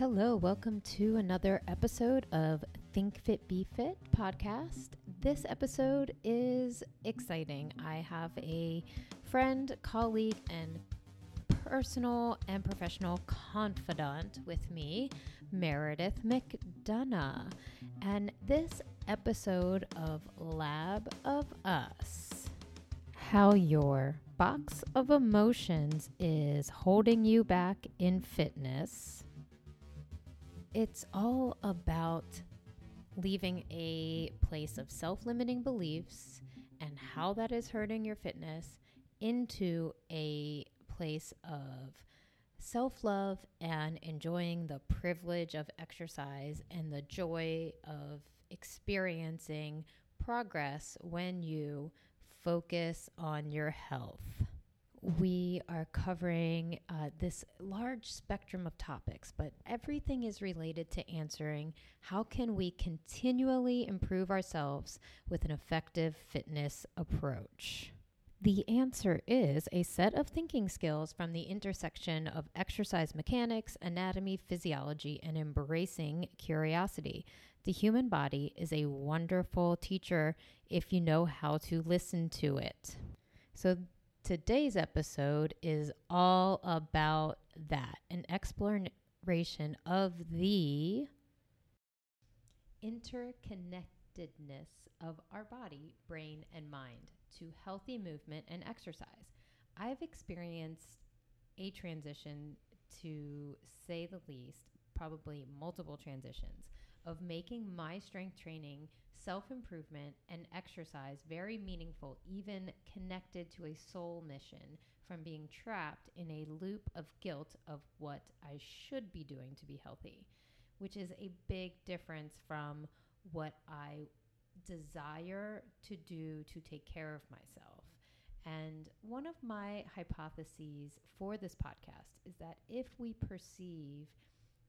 Hello, welcome to another episode of Think Fit Be Fit podcast. This episode is exciting. I have a friend, colleague, and personal and professional confidant with me, Meredith McDonough. And this episode of Lab of Us, how your box of emotions is holding you back in fitness it's all about leaving a place of self limiting beliefs and how that is hurting your fitness into a place of self love and enjoying the privilege of exercise and the joy of experiencing progress when you focus on your health we are covering uh, this large spectrum of topics, but everything is related to answering how can we continually improve ourselves with an effective fitness approach. The answer is a set of thinking skills from the intersection of exercise mechanics, anatomy, physiology, and embracing curiosity. The human body is a wonderful teacher if you know how to listen to it. So, Today's episode is all about that an exploration of the interconnectedness of our body, brain, and mind to healthy movement and exercise. I've experienced a transition, to say the least, probably multiple transitions of making my strength training, self improvement, and exercise very meaningful, even connected to a soul mission from being trapped in a loop of guilt of what I should be doing to be healthy, which is a big difference from what I desire to do to take care of myself. And one of my hypotheses for this podcast is that if we perceive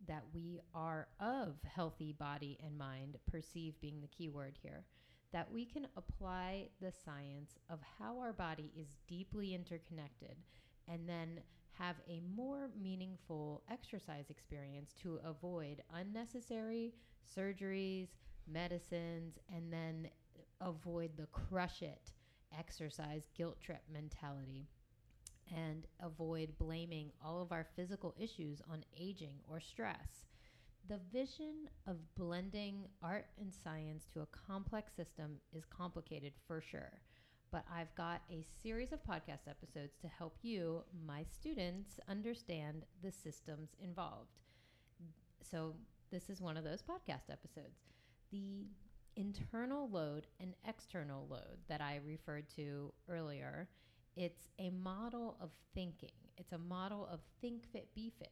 that we are of healthy body and mind, perceive being the key word here, that we can apply the science of how our body is deeply interconnected and then have a more meaningful exercise experience to avoid unnecessary surgeries, medicines, and then avoid the crush it exercise guilt trip mentality and avoid blaming all of our physical issues on aging or stress. The vision of blending art and science to a complex system is complicated for sure, but I've got a series of podcast episodes to help you, my students, understand the systems involved. So, this is one of those podcast episodes. The internal load and external load that I referred to earlier it's a model of thinking. It's a model of think fit, be fit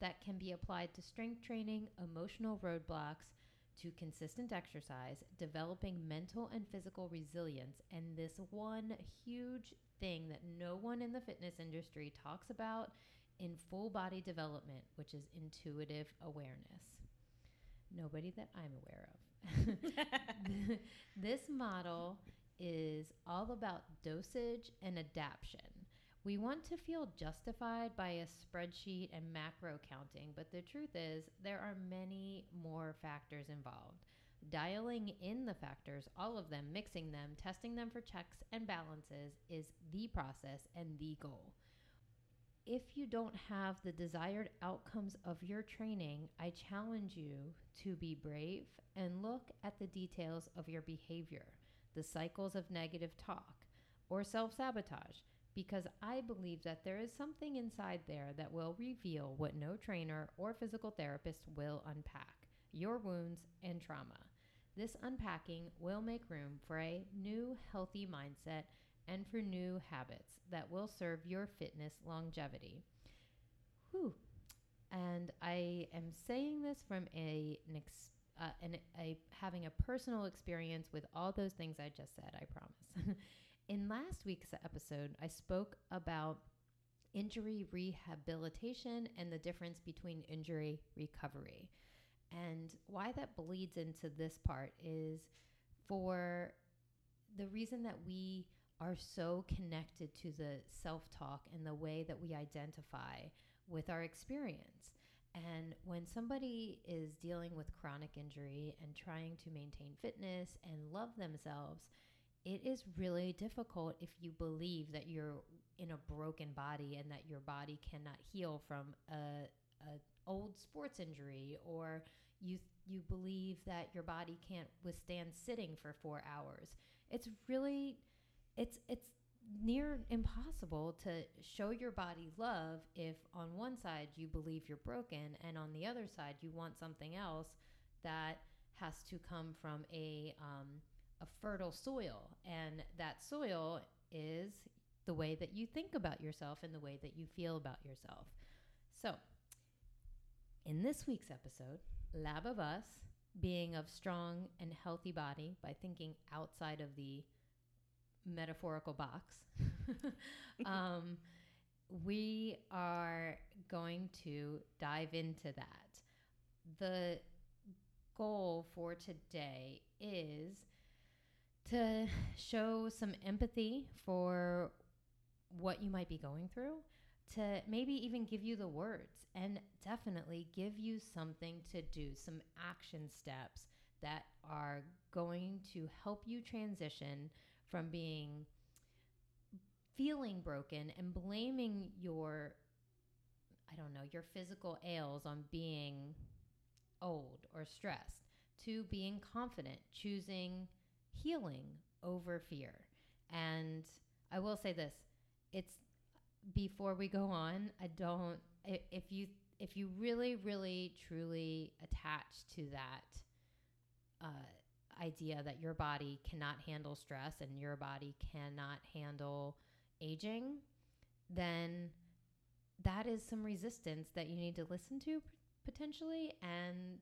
that can be applied to strength training, emotional roadblocks, to consistent exercise, developing mental and physical resilience, and this one huge thing that no one in the fitness industry talks about in full body development, which is intuitive awareness. Nobody that I'm aware of. this model is all about dosage and adaptation. We want to feel justified by a spreadsheet and macro counting, but the truth is there are many more factors involved. Dialing in the factors, all of them, mixing them, testing them for checks and balances is the process and the goal. If you don't have the desired outcomes of your training, I challenge you to be brave and look at the details of your behavior the cycles of negative talk, or self sabotage, because I believe that there is something inside there that will reveal what no trainer or physical therapist will unpack your wounds and trauma. This unpacking will make room for a new healthy mindset and for new habits that will serve your fitness longevity. Whew. And I am saying this from a, an experience uh, and a, having a personal experience with all those things I just said, I promise. In last week's episode, I spoke about injury rehabilitation and the difference between injury recovery. And why that bleeds into this part is for the reason that we are so connected to the self talk and the way that we identify with our experience. And when somebody is dealing with chronic injury and trying to maintain fitness and love themselves, it is really difficult if you believe that you're in a broken body and that your body cannot heal from a, a old sports injury or you you believe that your body can't withstand sitting for 4 hours. It's really it's it's near impossible to show your body love if on one side you believe you're broken and on the other side you want something else that has to come from a um, a fertile soil. And that soil is the way that you think about yourself and the way that you feel about yourself. So in this week's episode lab of us being of strong and healthy body by thinking outside of the metaphorical box, um, we are going to dive into that. The goal for today is to show some empathy for what you might be going through, to maybe even give you the words, and definitely give you something to do, some action steps that are going to help you transition from being feeling broken and blaming your I don't know, your physical ails on being old or stressed to being confident, choosing healing over fear. And I will say this, it's before we go on, I don't if you if you really really truly attach to that uh, idea that your body cannot handle stress and your body cannot handle aging, then that is some resistance that you need to listen to potentially. And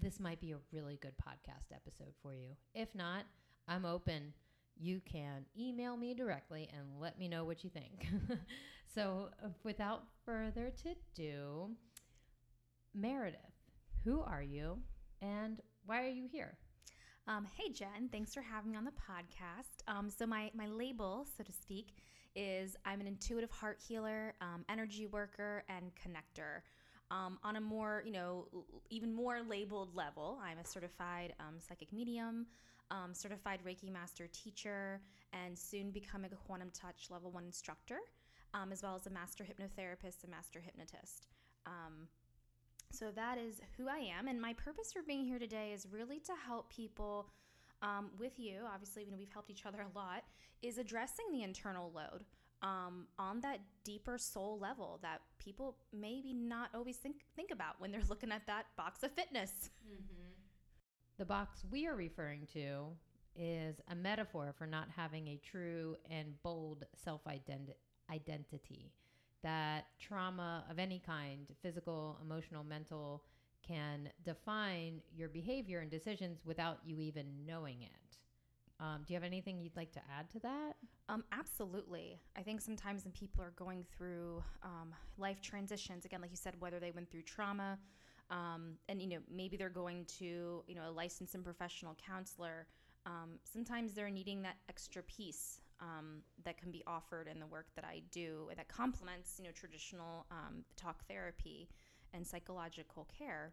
this might be a really good podcast episode for you. If not, I'm open. You can email me directly and let me know what you think. so, uh, without further ado, Meredith, who are you and why are you here? Um, hey, Jen, thanks for having me on the podcast. Um, so, my, my label, so to speak, is I'm an intuitive heart healer, um, energy worker, and connector. Um, on a more, you know, even more labeled level, I'm a certified um, psychic medium, um, certified Reiki master teacher, and soon becoming a quantum touch level one instructor, as well as a master hypnotherapist and master hypnotist. Um, so that is who I am. And my purpose for being here today is really to help people um, with you. Obviously, you know, we've helped each other a lot, is addressing the internal load. Um, on that deeper soul level that people maybe not always think think about when they're looking at that box of fitness. Mm-hmm. The box we are referring to is a metaphor for not having a true and bold self identity that trauma of any kind, physical, emotional, mental, can define your behavior and decisions without you even knowing it. Um, do you have anything you'd like to add to that? Um, absolutely. I think sometimes when people are going through um, life transitions, again, like you said, whether they went through trauma, um, and you know maybe they're going to you know a licensed and professional counselor. Um, sometimes they're needing that extra piece um, that can be offered in the work that I do that complements, you know, traditional um, talk therapy and psychological care.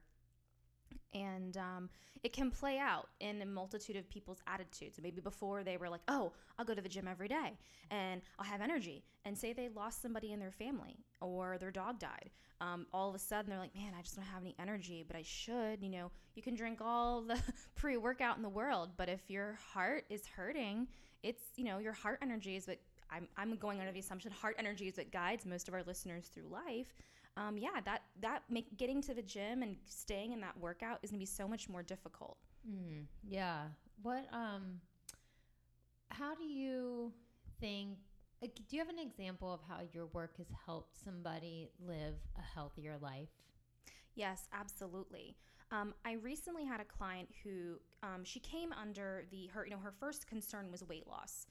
And um, it can play out in a multitude of people's attitudes. Maybe before they were like, oh, I'll go to the gym every day and I'll have energy. And say they lost somebody in their family or their dog died. Um, all of a sudden they're like, man, I just don't have any energy, but I should. You know, you can drink all the pre workout in the world, but if your heart is hurting, it's you know your heart energy is what I'm, I'm going under the assumption heart energy is what guides most of our listeners through life. Um, yeah that that make getting to the gym and staying in that workout is going to be so much more difficult. Mm, yeah. What um how do you think like, do you have an example of how your work has helped somebody live a healthier life? Yes absolutely um, I recently had a client who um, she came under the her you know her first concern was weight loss.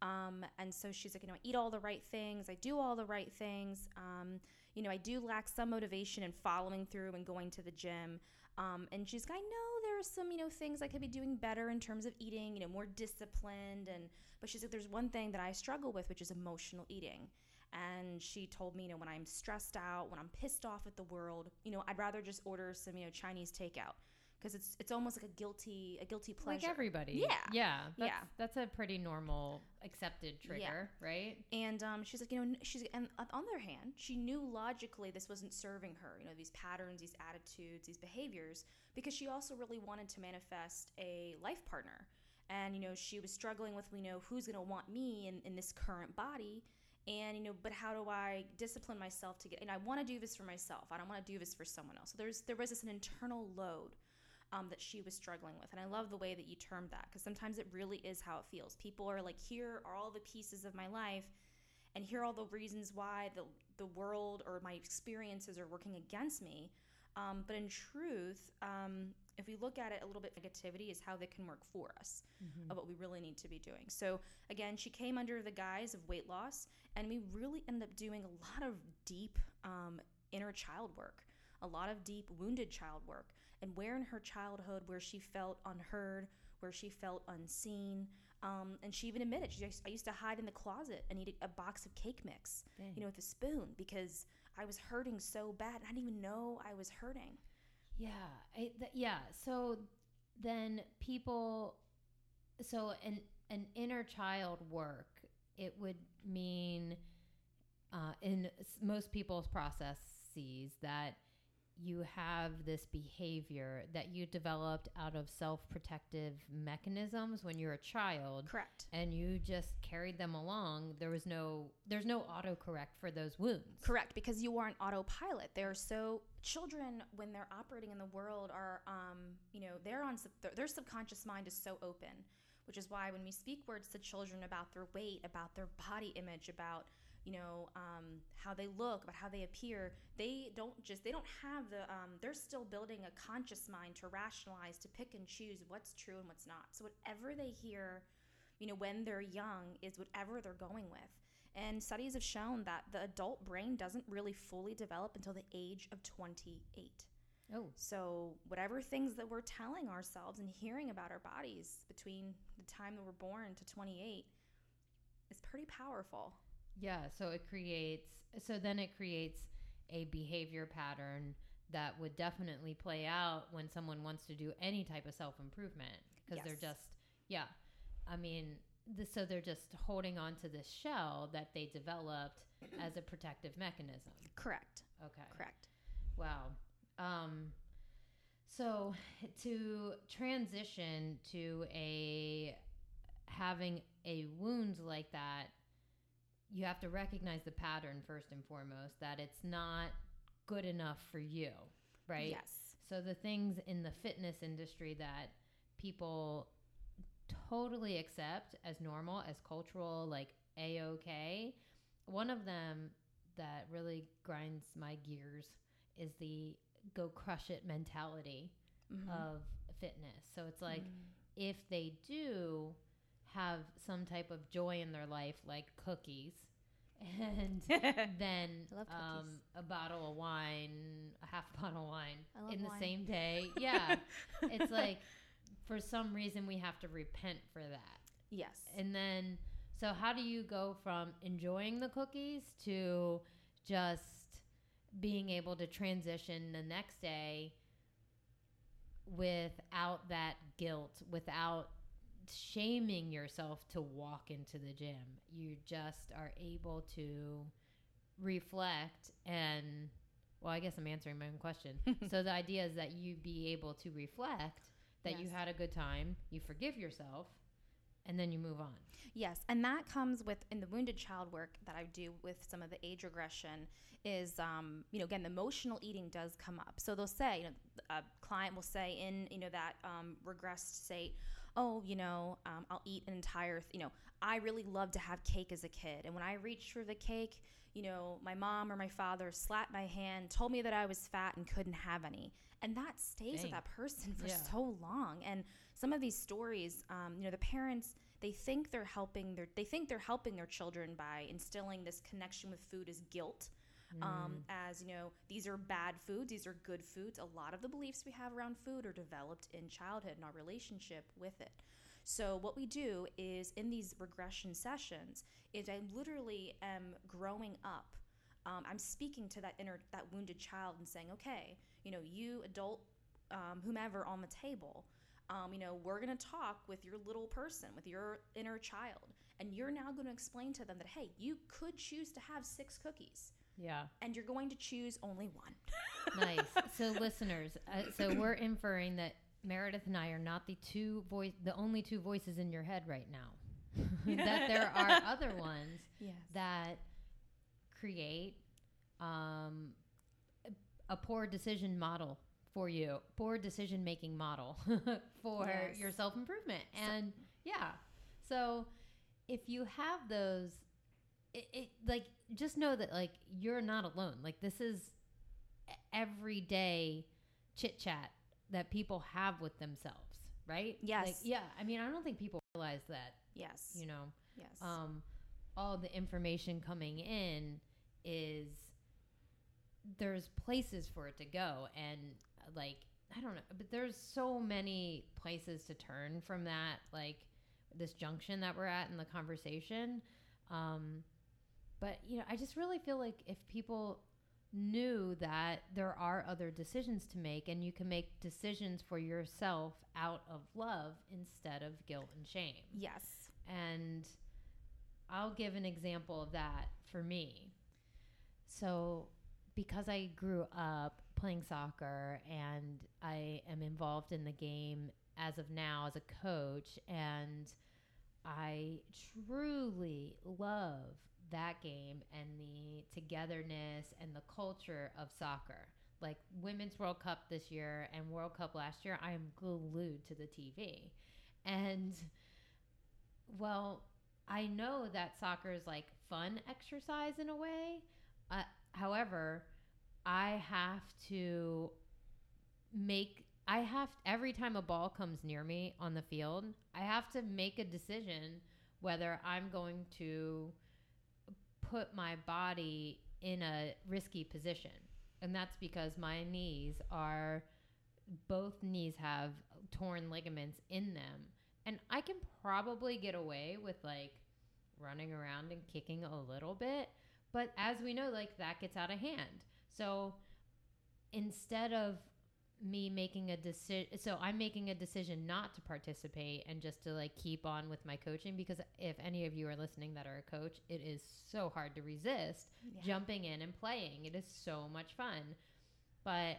Um, and so she's like, you know, I eat all the right things, I do all the right things. Um, you know, I do lack some motivation in following through and going to the gym. Um, and she's like, I know there are some, you know, things I could be doing better in terms of eating, you know, more disciplined. And but she's like, there's one thing that I struggle with, which is emotional eating. And she told me, you know, when I'm stressed out, when I'm pissed off at the world, you know, I'd rather just order some, you know, Chinese takeout because it's it's almost like a guilty a guilty pleasure. Like everybody. Yeah. Yeah. That's, Yeah. That's a pretty normal accepted trigger, right? And um, she's like, you know, she's and on the other hand, she knew logically this wasn't serving her. You know, these patterns, these attitudes, these behaviors, because she also really wanted to manifest a life partner. And you know, she was struggling with, you know, who's gonna want me in, in this current body. And you know, but how do I discipline myself to get? And I want to do this for myself. I don't want to do this for someone else. So there's there was this an internal load um, that she was struggling with. And I love the way that you termed that because sometimes it really is how it feels. People are like, here are all the pieces of my life, and here are all the reasons why the, the world or my experiences are working against me. Um, but in truth, um, if we look at it a little bit, negativity is how they can work for us Mm-hmm. of what we really need to be doing. So again, she came under the guise of weight loss, and we really ended up doing a lot of deep um, inner child work, a lot of deep wounded child work, and where in her childhood where she felt unheard, where she felt unseen. Um, and she even admitted, she I used to hide in the closet and eat a box of cake mix, Dang. you know, with a spoon because I was hurting so bad. And I didn't even know I was hurting. Yeah, I, th- yeah. So then people, so an an inner child work, it would mean uh, in most people's processes that you have this behavior that you developed out of self protective mechanisms when you're a child Correct. and you just carried them along there was no there's no autocorrect for those wounds Correct, because you are an autopilot. They're so children when they're operating in the world are, um, you know, they're on their subconscious mind is so open, which is why when we speak words to children about their weight, about their body image, about you know um, how they look, about how they appear, they don't just they don't have the um, they're still building a conscious mind to rationalize, to pick and choose what's true and what's not. So whatever they hear, you know, when they're young is whatever they're going with. And studies have shown that the adult brain doesn't really fully develop until the age of 28. oh So, whatever things that we're telling ourselves and hearing about our bodies between the time that we're born to 28 is pretty powerful. Yeah, so it creates so then it creates a behavior pattern that would definitely play out when someone wants to do any type of self-improvement because they're just yeah. I mean, so they're just holding on to this shell that they developed as a protective mechanism. Correct. Okay. Correct. Wow. Um, so to transition to a having a wound like that, you have to recognize the pattern first and foremost that it's not good enough for you, right? Yes. So the things in the fitness industry that people totally accept as normal, as cultural, like a okay. One of them that really grinds my gears is the go crush it mentality Mhm. of fitness. So it's like Mm. if they do have some type of joy in their life, like cookies, and then um, a bottle of wine, a half bottle of wine in the wine. same day. Yeah. it's like for some reason we have to repent for that. yes. And then so how do you go from enjoying the cookies to just being able to transition the next day without that guilt, without shaming yourself to walk into the gym. You just are able to reflect and well, I guess I'm answering my own question. so the idea is that you be able to reflect that you had a good time, you forgive yourself, and then you move on. Yes, and that comes with in the wounded child work that I do with some of the age regression is um, you know again the emotional eating does come up. So they'll say you know a client will say in you know that um, regressed state, oh you know um, I'll eat an entire th- you know I really loved to have cake as a kid, and when I reached for the cake, you know my mom or my father slapped my hand, told me that I was fat and couldn't have any, and that stays Dang. with that person for Yeah. so long. And some of these stories, um, you know, the parents they think they're helping their they think they're helping their children by instilling this connection with food as guilt um, as you know these are bad foods these are good foods a lot of the beliefs we have around food are developed in childhood and our relationship with it So what we do is in these regression sessions is I literally am growing up. Um, I'm speaking to that inner that wounded child and saying, okay, you know, you adult, um, whomever on the table, um, you know, we're going to talk with your little person, with your inner child, and you're now going to explain to them that hey, you could choose to have six cookies. Yeah. And you're going to choose only one. nice. So, listeners, uh, so we're inferring that Meredith and I are not the two voice, the only two voices in your head right now. that there are other ones yes. that create um, a poor decision model for you, poor decision making model for Yes. your self improvement. So- And yeah, so if you have those, it, it like just know that like you're not alone. Like this is everyday chit chat that people have with themselves, right? Yes. Like, yeah. I mean, I don't think people realize that. Yes. You know, yes. um, all the information coming in is there's places for it to go and like i don't know but there's so many places to turn from that like this junction that we're at in the conversation um, but you know i just really feel like if people knew that there are other decisions to make and you can make decisions for yourself out of love instead of guilt and shame yes. and I'll give an example of that for me. So, because I grew up playing soccer and I am involved in the game as of now as a coach, and I truly love that game and the togetherness and the culture of soccer. Like Women's World Cup this year and World Cup last year, I am glued to the TV. And well, I know that soccer is like fun exercise in a way. Uh, however, I have to make I have every time a ball comes near me on the field, I have to make a decision whether I'm going to put my body in a risky position. And that's because my knees are both knees have torn ligaments in them. And I can probably get away with like running around and kicking a little bit, but as we know like that gets out of hand. So instead of me making a decision so i'm making a decision not to participate and just to like keep on with my coaching because if any of you are listening that are a coach it is so hard to resist Yeah. jumping in and playing it is so much fun but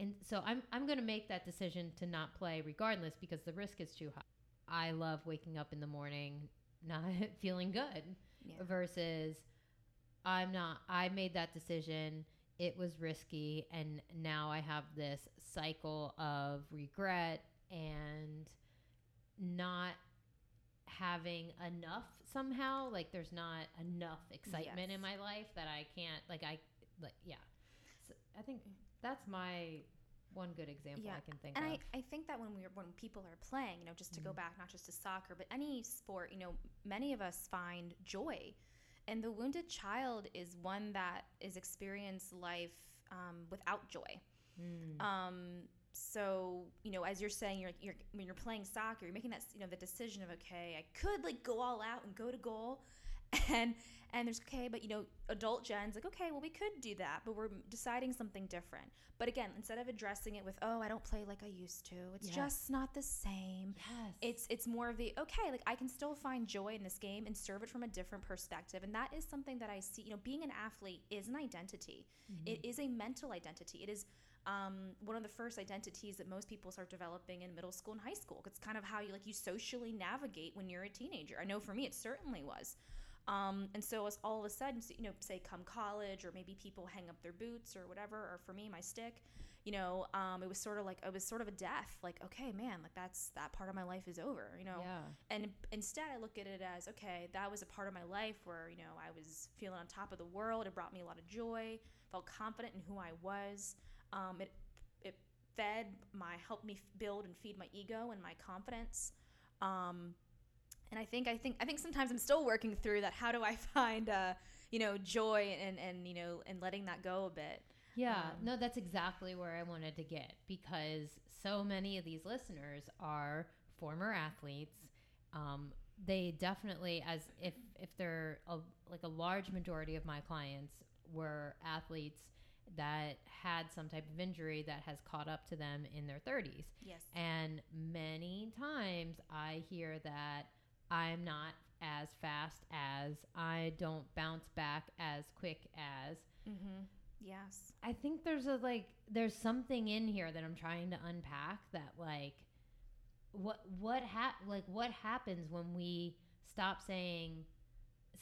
and so i'm i'm going to make that decision to not play regardless because the risk is too high i love waking up in the morning not feeling good Yeah. versus I'm not I made that decision it was risky and now I have this cycle of regret and not having enough somehow like there's not enough excitement Yes. in my life that I can't like I like yeah so I think that's my one good example Yeah. I can think And of I, I think that when we're when people are playing, you know, just to go Mhm. back not just to soccer, but any sport, you know, many of us find joy. And the wounded child is one that is experienced life um, without joy. Mm. Um, so you know, as you're saying, you're, you're when you're playing soccer, you're making that you know the decision of okay, I could like go all out and go to goal, and and there's okay, but you know, adult Jen's like okay, well we could do that, but we're deciding something different. But again, instead of addressing it with oh I don't play like I used to, it's Yes. just not the same. yes It's it's more of the okay, like I can still find joy in this game and serve it from a different perspective, and that is something that I see. You know, being an athlete is an identity. Mhm. It is a mental identity. It is um, one of the first identities that most people start developing in middle school and high school. It's kind of how you like you socially navigate when you're a teenager. I know for me, it certainly was. Um, and so as all of a sudden, you know, say come college, or maybe people hang up their boots or whatever, or for me, my stick, you know, um, it was sort of like it was sort of a death. Like, okay, man, like that's that part of my life is over, you know. yeah And instead, I look at it as okay, that was a part of my life where you know I was feeling on top of the world. It brought me a lot of joy. Felt confident in who I was. Um, it it fed my helped me build and feed my ego and my confidence. Um, and I think I think I think sometimes I'm still working through that. How do I find uh, you know joy and and you know and letting that go a bit. Yeah, Um, no, that's exactly where I wanted to get because so many of these listeners are former athletes um, they definitely as if if they're a, like a large majority of my clients were athletes that had some type of injury that has caught up to them in their 30s Yes. and many times I hear that I'm not as fast as, I don't bounce back as quick as. Mm-hmm. Yes. I think there's a like there's something in here that I'm trying to unpack that like what what hap- like what happens when we stop saying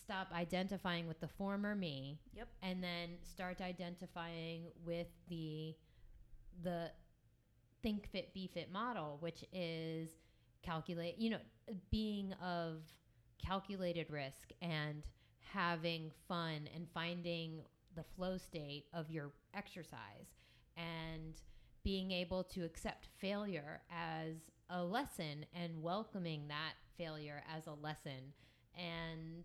stop identifying with the former me Yep. and then start identifying with the the think fit be fit model which is calculate you know being of calculated risk and having fun and finding the flow state of your exercise and being able to accept failure as a lesson and welcoming that failure as a lesson and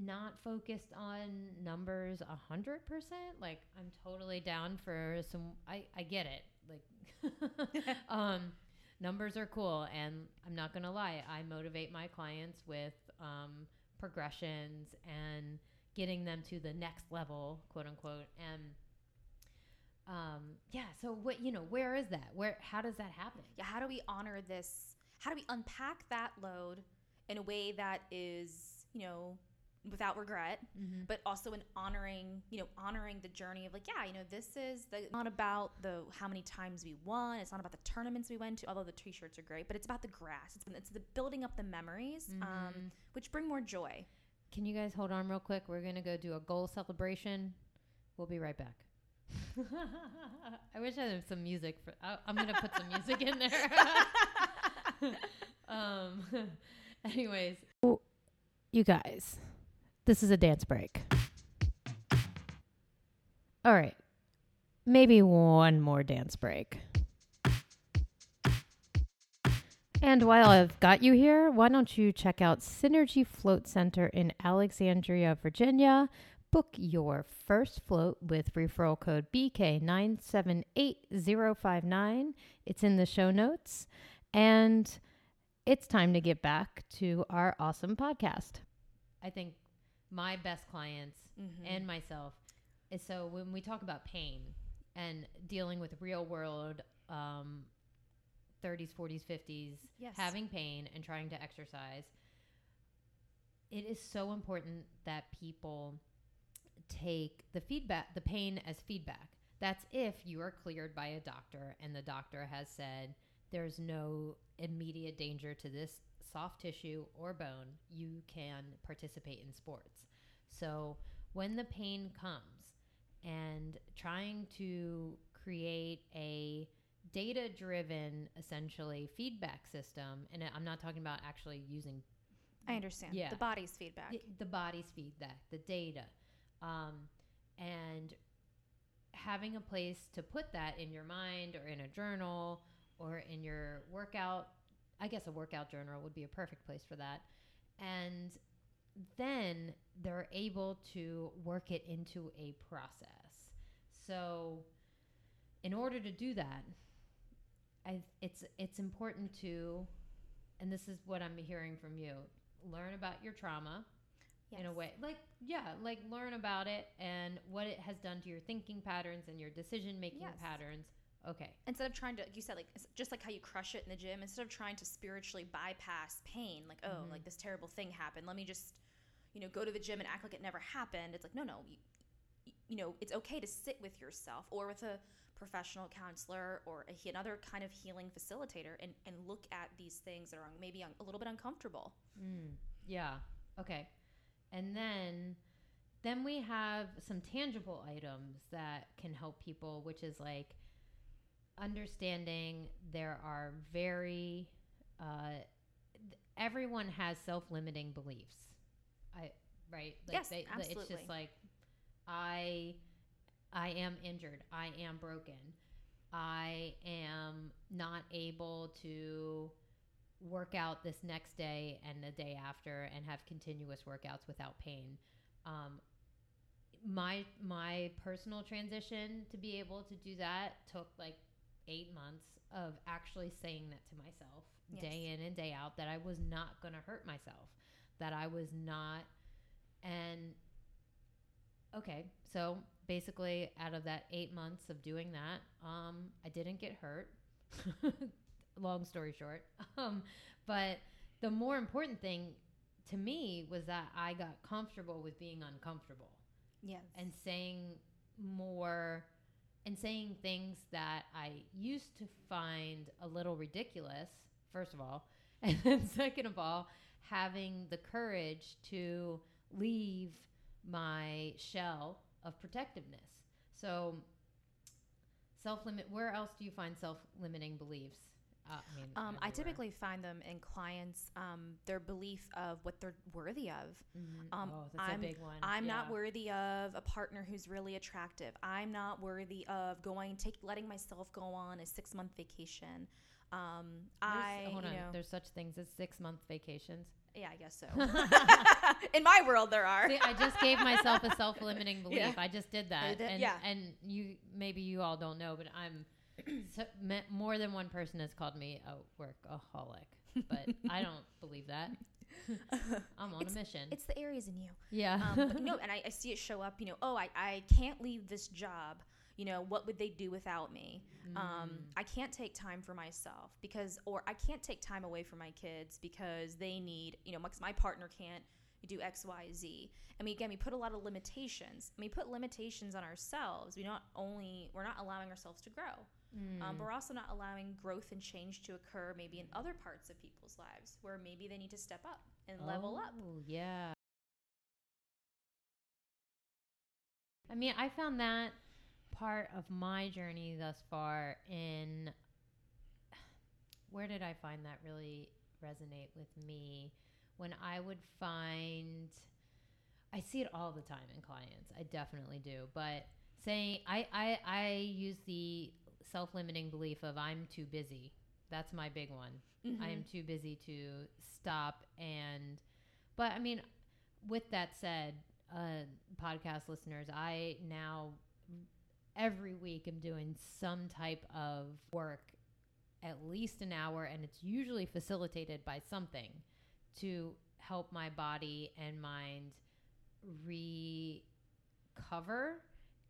not focused on numbers a hundred percent. Like I'm totally down for some. I I get it. Like, um, numbers are cool, and I'm not gonna lie. I motivate my clients with um, progressions and getting them to the next level, quote unquote. And um, yeah. So what you know? Where is that? Where? How does that happen? Yeah. How do we honor this? How do we unpack that load in a way that is, you know, without regret, Mm-hmm. but also in honoring, you know, honoring the journey of like, yeah, you know, this is the not about the how many times we won. It's not about the tournaments we went to, although the t-shirts are great, but it's about the grass. It's, it's the building up the memories, um, Mhm. which bring more joy. Can you guys hold on real quick? We're gonna go do a goal celebration. We'll be right back. I wish I had some music for. I, I'm gonna put some music in there. um. Anyways, you guys, this is a dance break. All right, maybe one more dance break. And while I've got you here, why don't you check out Synergy Float Center in Alexandria, Virginia? Book your first float with referral code BK978059. It's in the show notes. And it's time to get back to our awesome podcast. I think my best clients Mhm. and myself is so when we talk about pain and dealing with real world um, 30s 40s 50s Yes. having pain and trying to exercise it is so important that people take the feedback the pain as feedback that's if you are cleared by a doctor and the doctor has said there's no immediate danger to this soft tissue or bone you can participate in sports so when the pain comes and trying to create a data driven essentially feedback system and i'm not talking about actually using I understand. Yeah. The body's feedback. the, the body's feedback the data um, and having a place to put that in your mind or in a journal or in your workout i guess a workout journal would be a perfect place for that. And then they're able to work it into a process. So in order to do that I, it's it's important to and this is what i'm hearing from you learn about your trauma in a way like yeah like learn about it and what it has done to your thinking patterns and your decision making Yes. patterns okay instead of trying to like you said like just like how you crush it in the gym instead of trying to spiritually bypass pain like oh Mhm. like this terrible thing happened let me just you know go to the gym and act like it never happened it's like no no you, you know it's okay to sit with yourself or with a professional counselor or a, another kind of healing facilitator and, and look at these things that are maybe un, a little bit uncomfortable Mm, yeah. Okay. And then then we have some tangible items that can help people, which is like understanding there are very uh, everyone has self-limiting beliefs. I right? Like Yes, It's absolutely. just like I I am injured. I am broken. I am not able to work out this next day and the day after and have continuous workouts without pain. Um, my my personal transition to be able to do that took like eight months of actually saying that to myself Yes. day in and day out that I was not going to hurt myself, that I was not. And okay, so basically, out of that eight months of doing that, um, I didn't get hurt. Long story short. Um, but the more important thing to me was that I got comfortable with being uncomfortable Yes. and saying more and saying things that I used to find a little ridiculous, first of all. And then, second of all, having the courage to leave my shell of protectiveness. So, self limit, where else do you find self limiting beliefs? Uh, I mean, Um, I typically find them in clients, um, their belief of what they're worthy of. Mhm. um, oh, that's I'm- a big one. I'm not worthy of a partner who's really attractive. I'm not worthy of going, take, letting myself go on a six month vacation. Um, I, hold on. know, There's such things as six month vacations. yeah, I guess so. in my world, there are. See, I just gave myself a self-limiting belief. Yeah. I just did that, did- and yeah. and you maybe you all don't know, but I'm so, me, more than one person has called me a workaholic, but I don't believe that. I'm on It's- a mission. it's the areas in you. yeah. um, but no, and I, I see it show up. You know, oh, I, I can't leave this job. You know, what would they do without me? Um, Mm. I can't take time for myself because, or I can't take time away from my kids because they need, you know, because my partner can't do X, Y, Z. And we again, we put a lot of limitations. And we put limitations on ourselves. We not only we're not allowing ourselves to grow, um, Mm. but we're also not allowing growth and change to occur maybe in other parts of people's lives where maybe they need to step up and level up. Oh, Yeah. I mean, I found that part of my journey thus far in where did I find that really resonate with me when I would find I see it all the time in clients. I definitely do. But saying I I, I use the self-limiting belief of I'm too busy. That's my big one. I am Mhm. too busy to stop and but I mean with that said, uh, podcast listeners, I now every week am doing some type of work at least an hour and it's usually facilitated by something to help my body and mind recover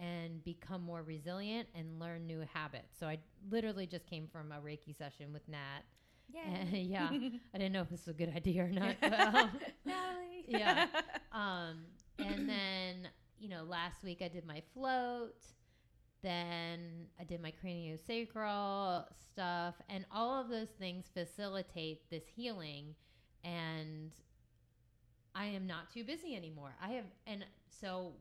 and become more resilient and learn new habits. So I literally just came from a Reiki session with Nat. And, yeah, I didn't know if this was a good idea or not. But, um, yeah. um, and then, you know, last week I did my float. Then I did my craniosacral stuff. And all of those things facilitate this healing. And I am not too busy anymore. I have, and so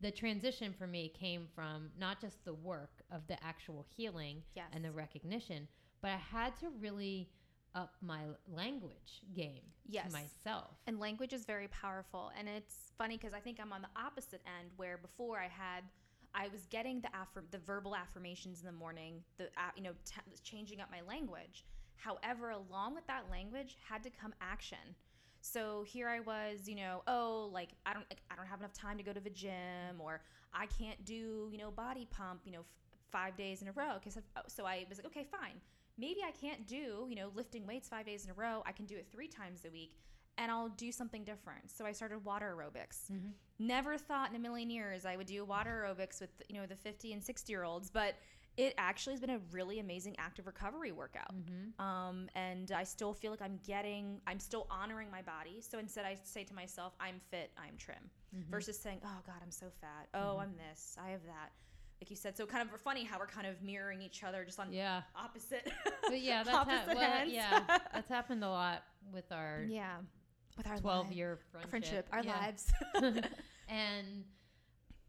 the transition for me came from not just the work of the actual healing yes. and the recognition, but I had to really up my language game Yes. to myself. And language is very powerful. And it's funny because I think I'm on the opposite end where before I had, I was getting the affirm, the verbal affirmations in the morning, the uh, you know t- changing up my language. However, along with that language had to come action. So here I was, you know, oh, like I don't, like, I don't have enough time to go to the gym, or I can't do, you know, body pump, you know, f- five days in a row. Because so I was like, okay, fine. Maybe I can't do, you know, lifting weights five days in a row. I can do it three times a week, and I'll do something different. So I started water aerobics. Mhm. Never thought in a million years I would do water aerobics with, you know, the 50 and 60 year olds, but it actually has been a really amazing active recovery workout. Mm-hmm. Um, and I still feel like I'm getting, I'm still honoring my body. So instead, I say to myself, I'm fit, I'm trim, Mm-hmm. versus saying, oh God, I'm so fat. Oh, Mhm. I'm this, I have that. Like you said, so kind of funny how we're kind of mirroring each other just on Yeah, opposite. but yeah, that's ha- well, yeah, that's happened a lot with our yeah, with our twelve life- year friendship. friendship, our Yeah. lives. and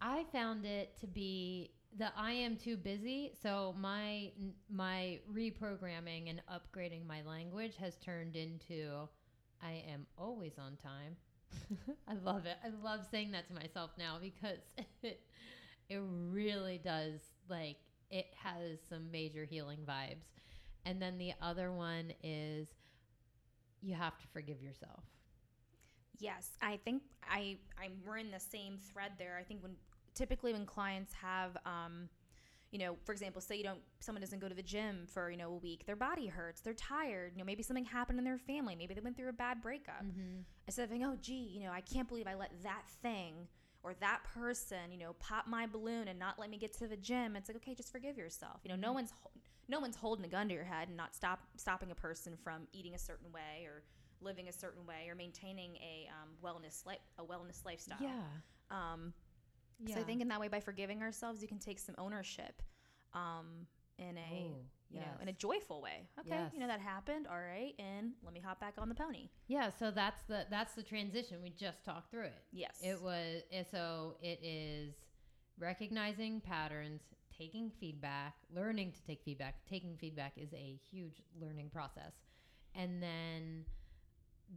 I found it to be the I am too busy. So my my reprogramming and upgrading my language has turned into I am always on time. I love it. I love saying that to myself now because it it really does like it has some major healing vibes. And then the other one is you have to forgive yourself. Yes, I think I I'm we're in the same thread there. I think when typically when clients have um, you know, for example, say you don't, someone doesn't go to the gym for, you know, a week, their body hurts, they're tired, you know, maybe something happened in their family, maybe they went through a bad breakup. Mm-hmm. Instead of thinking, oh, gee, you know, I can't believe I let that thing or that person, you know, pop my balloon and not let me get to the gym. It's like, okay, just forgive yourself. You know, no Mhm. one's, no one's holding a gun to your head and not stop stopping a person from eating a certain way or living a certain way or maintaining a um, wellness li- a wellness lifestyle. Yeah. Um, Yeah. so I think in that way, by forgiving ourselves, you can take some ownership um, in a Oh, you know in a joyful way. Okay, Yes. you know that happened. All right, and let me hop back on the pony. Yeah, so that's the that's the transition. We just talked through it. Yes, It was so it is recognizing patterns, taking feedback, learning to take feedback. Taking feedback is a huge learning process, and then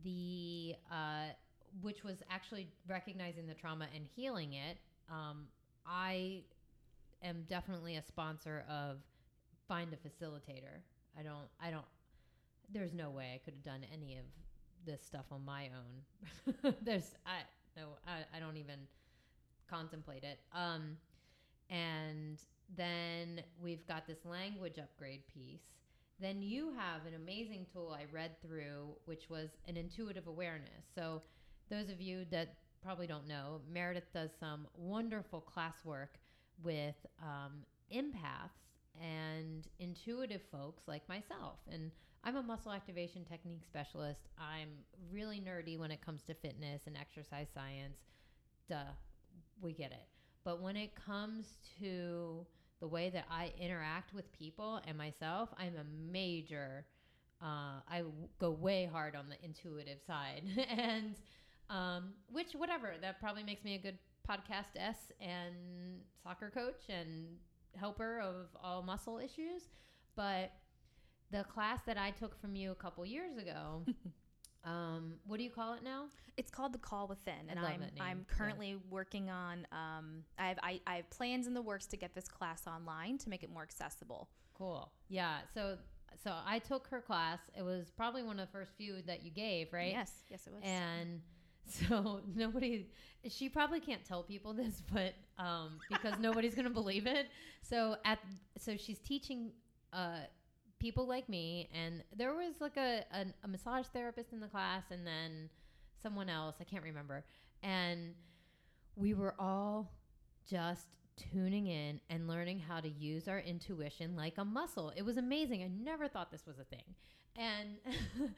the uh, which was actually recognizing the trauma and healing it. Um, I am definitely a sponsor of find a facilitator. I don't. I don't. There's no way I could have done any of this stuff on my own. There's I no I, I don't even contemplate it. Um, and then we've got this language upgrade piece. Then you have an amazing tool I read through, which was an intuitive awareness. So those of you that probably don't know, Meredith does some wonderful classwork with um, empaths and intuitive folks like myself. And I'm a muscle activation technique specialist. I'm really nerdy when it comes to fitness and exercise science. Duh, we get it. But when it comes to the way that I interact with people and myself, I'm a major, uh, I go way hard on the intuitive side. and um, which, whatever, that probably makes me a good podcast S and soccer coach and helper of all muscle issues. But the class that I took from you a couple years ago, um, what do you call it now? It's called the Call Within, and I'm I'm yeah. currently working on. Um, I have I, I have plans in the works to get this class online to make it more accessible. Cool. Yeah. So so I took her class. It was probably one of the first few that you gave, right? Yes, yes, it was. And so nobody she probably can't tell people this, but um because nobody's to believe it. So at so she's teaching uh people like me and there was like a, a a massage therapist in the class and then someone else, I can't remember. And we were all just tuning in and learning how to use our intuition like a muscle. It was amazing. I never thought this was a thing. And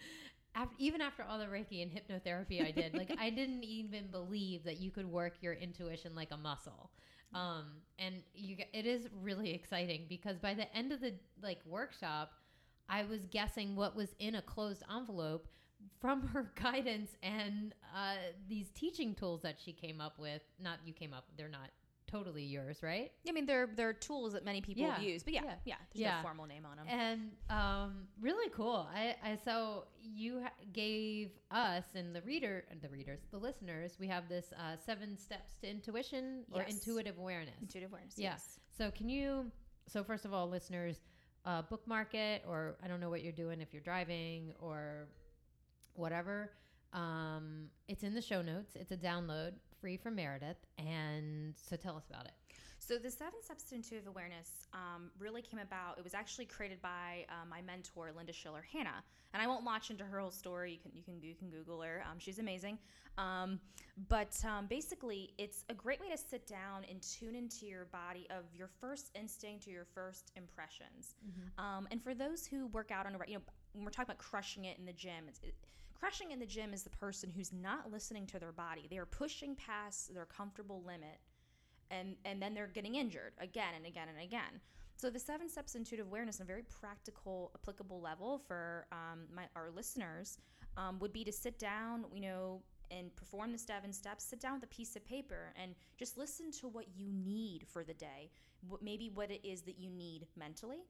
after, even after all the Reiki and hypnotherapy I did, like I didn't even believe that you could work your intuition like a muscle. Um, and you, it is really exciting because by the end of the like workshop, I was guessing what was in a closed envelope from her guidance and uh, these teaching tools that she came up with. Not you came up; they're not totally yours, right? I mean, they're they're tools that many people Yeah, use, but yeah, yeah. yeah, there's Yeah. no formal name on them. And um, really cool. I, I so you ha- gave us and the reader, and the readers, the listeners, we have this uh, seven steps to intuition or intuitive awareness. Intuitive awareness. Yeah. Yes. So can you? So first of all, listeners, uh, bookmark it, or I don't know what you're doing if you're driving or whatever. Um, it's in the show notes. It's a download, free from Meredith, and so tell us about it. So the seven steps to awareness um, really came about. It was actually created by uh, my mentor, Linda Schiller Hanna, and I won't launch into her whole story. You can you can you can Google her. Um, she's amazing. Um, but um, basically, it's a great way to sit down and tune into your body of your first instinct or your first impressions. Um, and for those who work out on a, you know, when we're talking about crushing it in the gym, it's, it, crushing in the gym is the person who's not listening to their body. They are pushing past their comfortable limit, and and then they're getting injured again and again and again. So the seven steps intuitive awareness, on a very practical, applicable level for um, my our listeners, um, would be to sit down, you know, and perform the seven steps. Sit down with a piece of paper and just listen to what you need for the day. What, maybe what it is that you need mentally.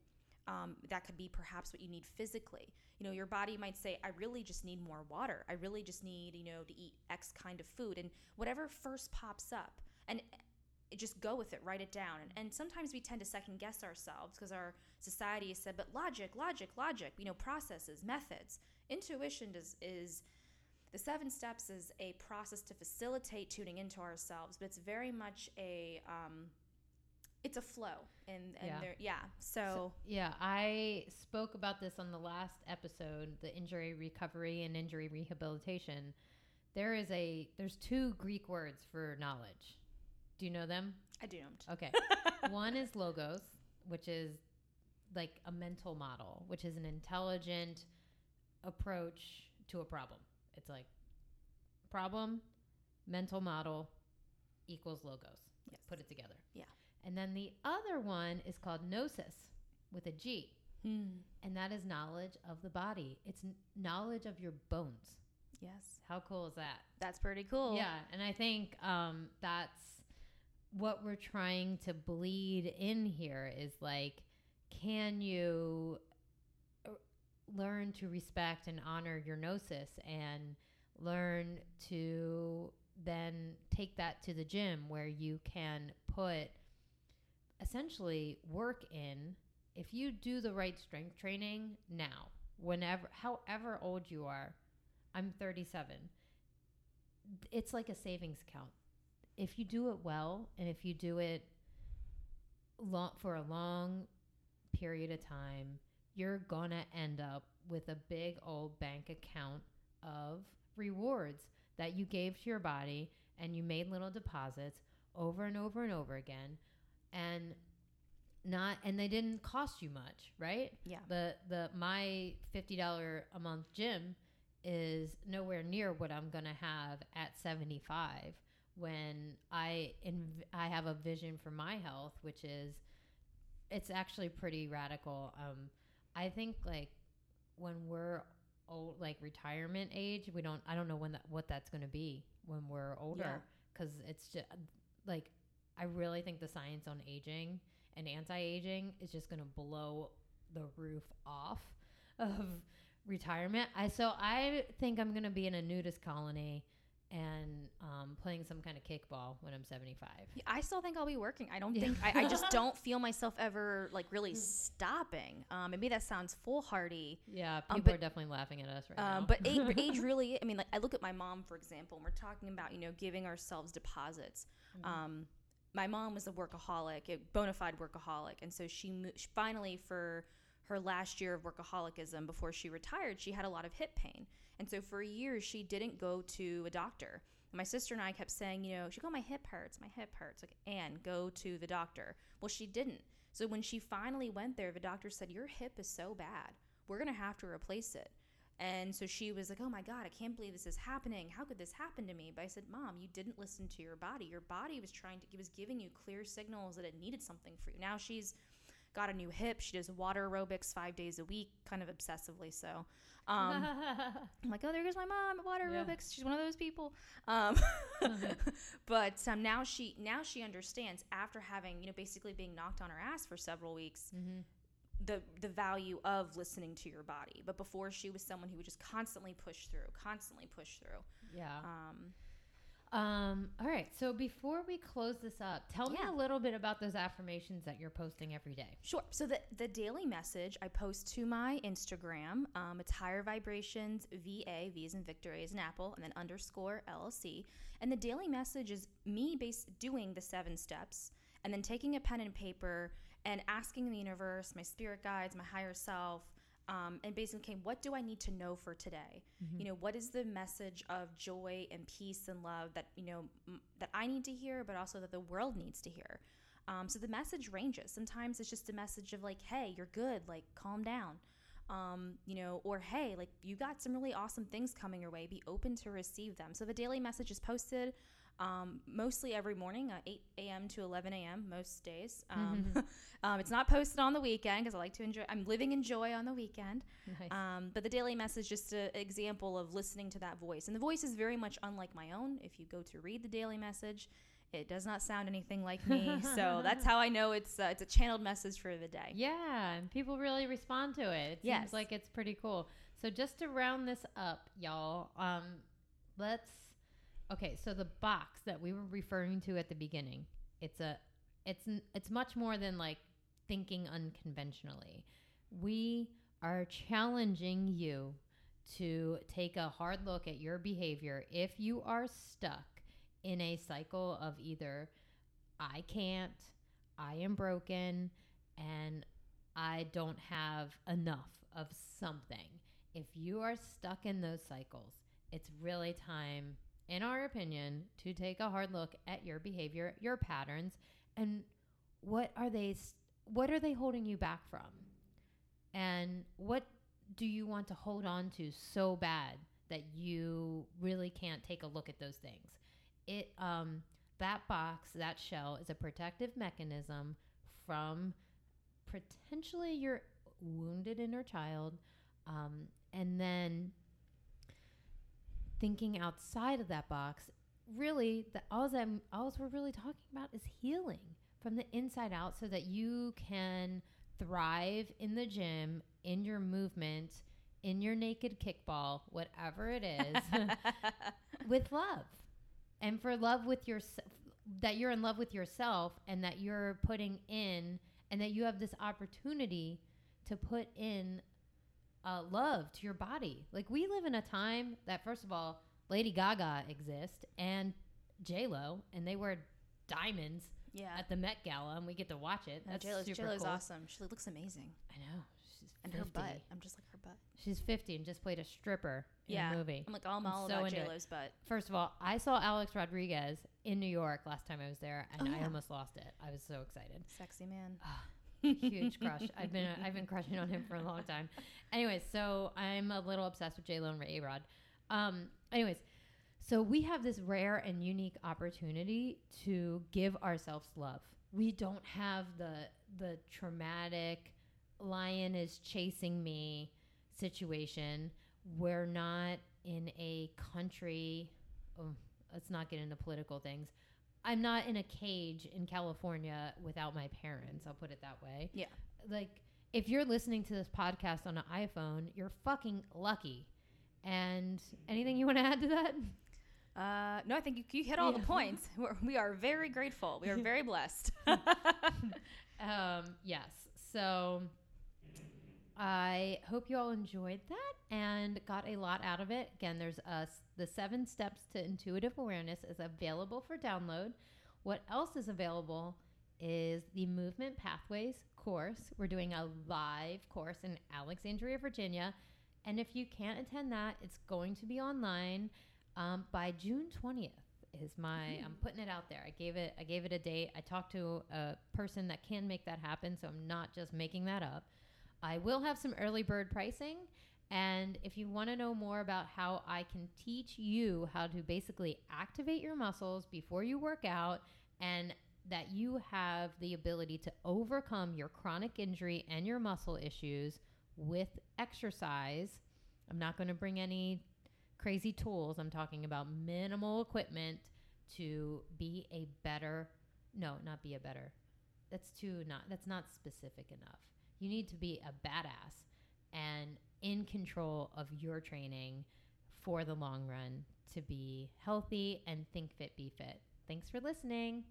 Um, that could be perhaps what you need physically. You know, your body might say, I really just need more water. I really just need, you know, to eat X kind of food. And whatever first pops up, and just go with it, write it down. And, and sometimes we tend to second guess ourselves because our society has said, but logic, logic, logic, you know, processes, methods. Intuition is, is the seven steps is a process to facilitate tuning into ourselves, but it's very much a, um, it's a flow and and Yeah. there yeah so, Yeah, I spoke about this on the last episode, the injury recovery and injury rehabilitation. There is a there's two Greek words for knowledge. Do you know them? i do not Okay. One is logos, which is like a mental model, which is an intelligent approach to a problem. It's like problem, mental model equals logos. Yes. Put it together. Yeah. And then the other one is called gnosis with a G, Hmm. and that is knowledge of the body. It's knowledge of your bones. yes How cool is that? that's pretty cool Yeah, and I think um, that's what we're trying to bleed in here is like, can you uh, learn to respect and honor your gnosis and learn to then take that to the gym where you can put essentially work in if you do the right strength training now whenever however old you are i'm 37 it's like a savings account. If you do it well and if you do it long, for a long period of time, you're to end up with a big old bank account of rewards that you gave to your body and you made little deposits over and over and over again and not and they didn't cost you much, right? yeah the the my fifty dollar a month gym is nowhere near what I'm gonna have at seventy five when I inv- I have a vision for my health, which is it's actually pretty radical. Um, I think like when we're old, like retirement age, we don't I don't know when that what that's gonna be when we're older because it's just like I really think the science on aging and anti-aging is just going to blow the roof off of retirement. I so I think I'm going to be in a nudist colony and um, playing some kind of kickball when I'm 75. Yeah, I still think I'll be working. I don't think I, I just don't feel myself ever like really stopping. Um, maybe that sounds foolhardy, Yeah, Um, people but- are definitely laughing at us right um, now. but age, age really. I mean, like I look at my mom for example. and We're talking about you know giving ourselves deposits. Mhm. My mom was a workaholic, a bona fide workaholic, and so she, mo- finally for her last year of workaholism before she retired, she had a lot of hip pain, and so for years she didn't go to a doctor. And my sister and I kept saying, you know, she go, my hip hurts, my hip hurts. Like, Anne, go to the doctor. Well, she didn't. So when she finally went there, the doctor said, your hip is so bad, we're gonna have to replace it. And so she was like, "Oh my god, I can't believe this is happening. How could this happen to me?" But I said, "Mom, you didn't listen to your body. Your body was trying to it was giving you clear signals that it needed something for you. Now she's got a new hip. She does water aerobics 5 days a week, kind of obsessively so. Um I'm like, "Oh, there goes my mom at water Yeah. aerobics. She's one of those people." Um but um, now she now she understands after having, you know, basically being knocked on her ass for several weeks Mhm. The the value of listening to your body. But before she was someone who would just constantly push through, constantly push through. Yeah. Um, Um, all right. So before we close this up, tell Yeah. me a little bit about those affirmations that you're posting every day. sure. So the the daily message I post to my Instagram. Um, it's higher vibrations VA V is in Victor A is in Apple, and then underscore LLC. And the daily message is me base doing the seven steps, and then taking a pen and paper and asking the universe, my spirit guides, my higher self. Um, and basically, okay, what do I need to know for today? you know what is the message of joy and peace and love that you know m- that i need to hear but also that the world needs to hear? Um, so the message ranges. Sometimes it's just a message of like hey you're good like calm down. Um, you know or hey like you got some really awesome things coming your way. Be open to receive them. So the daily message is posted um, mostly every morning uh, 8 a.m to 11 a.m most days um, um, it's not posted on the weekend because i like to enjoy i'm living in joy on the weekend Nice. um, but the daily message is just an example of listening to that voice, and the voice is very much unlike my own. If you go to read the daily message, it does not sound anything like me. so that's how I know it's uh, it's a channeled message for the day. Yeah, and people really respond to it. It Yes. seems like it's pretty cool. So just to round this up, y'all, um, let's okay. So the box that we were referring to at the beginning, it's a it's it's much more than like thinking unconventionally. We are challenging you to take a hard look at your behavior if you are stuck in a cycle of either I can't, I am broken and I don't have enough of something. If you are stuck in those cycles, it's really time, in our opinion, to take a hard look at your behavior, your patterns, and what are they what are they holding you back from? And what do you want to hold on to so bad that you really can't take a look at those things? It um that box, that shell is a protective mechanism from potentially your wounded inner child um, and then thinking outside of that box really the, all that all we're really talking about is healing from the inside out so that you can thrive in the gym in your movement in your naked kickball whatever it is with love. And for love with your that you're in love with yourself and that you're putting in and that you have this opportunity to put in uh, love to your body like we live in a time that first of all lady gaga exists and j-lo and they wear diamonds yeah. at the met gala and we get to watch it that's J-Lo's, super J-Lo's cool awesome. She looks amazing. i know she's And her butt. I'm just like her butt. she's 50 and just played a stripper in Yeah. a movie I'm like, I'm I'm all so about. J-Lo's butt. First of all, I saw Alex Rodriguez in New York last time I was there, and Oh, I almost lost it. I was so excited. Sexy man. Huge crush. I've been I've been crushing on him for a long time. Anyways, so I'm a little obsessed with J Lo and A-Rod. Um, anyways, so we have this rare and unique opportunity to give ourselves love. We don't have the the traumatic lion is chasing me situation. We're not in a country. Oh, let's not get into political things. I'm not in a cage in California without my parents. I'll put it that way. Yeah. Like if you're listening to this podcast on an iPhone, you're fucking lucky. And anything you want to add to that? Uh, no, I think you, you hit all Yeah. the points. We're, we are very grateful. We are very blessed. Um, yes. So I hope you all enjoyed that and got a lot out of it. Again, there's us the seven steps to intuitive awareness is available for download. What else is available is the movement pathways course. We're doing a live course in Alexandria, Virginia. And if you can't attend that, it's going to be online um, by June 20th is my I'm putting it out there. I gave it I gave it a date. I talked to a person that can make that happen, so I'm not just making that up. I will have some early bird pricing and if you want to know more about how I can teach you how to basically activate your muscles before you work out and that you have the ability to overcome your chronic injury and your muscle issues with exercise. I'm not going to bring any crazy tools. I'm talking about minimal equipment to be a better no, not be a better. That's too not that's not specific enough. You need to be a badass and in control of your training for the long run to be healthy and think fit be fit. Thanks for listening.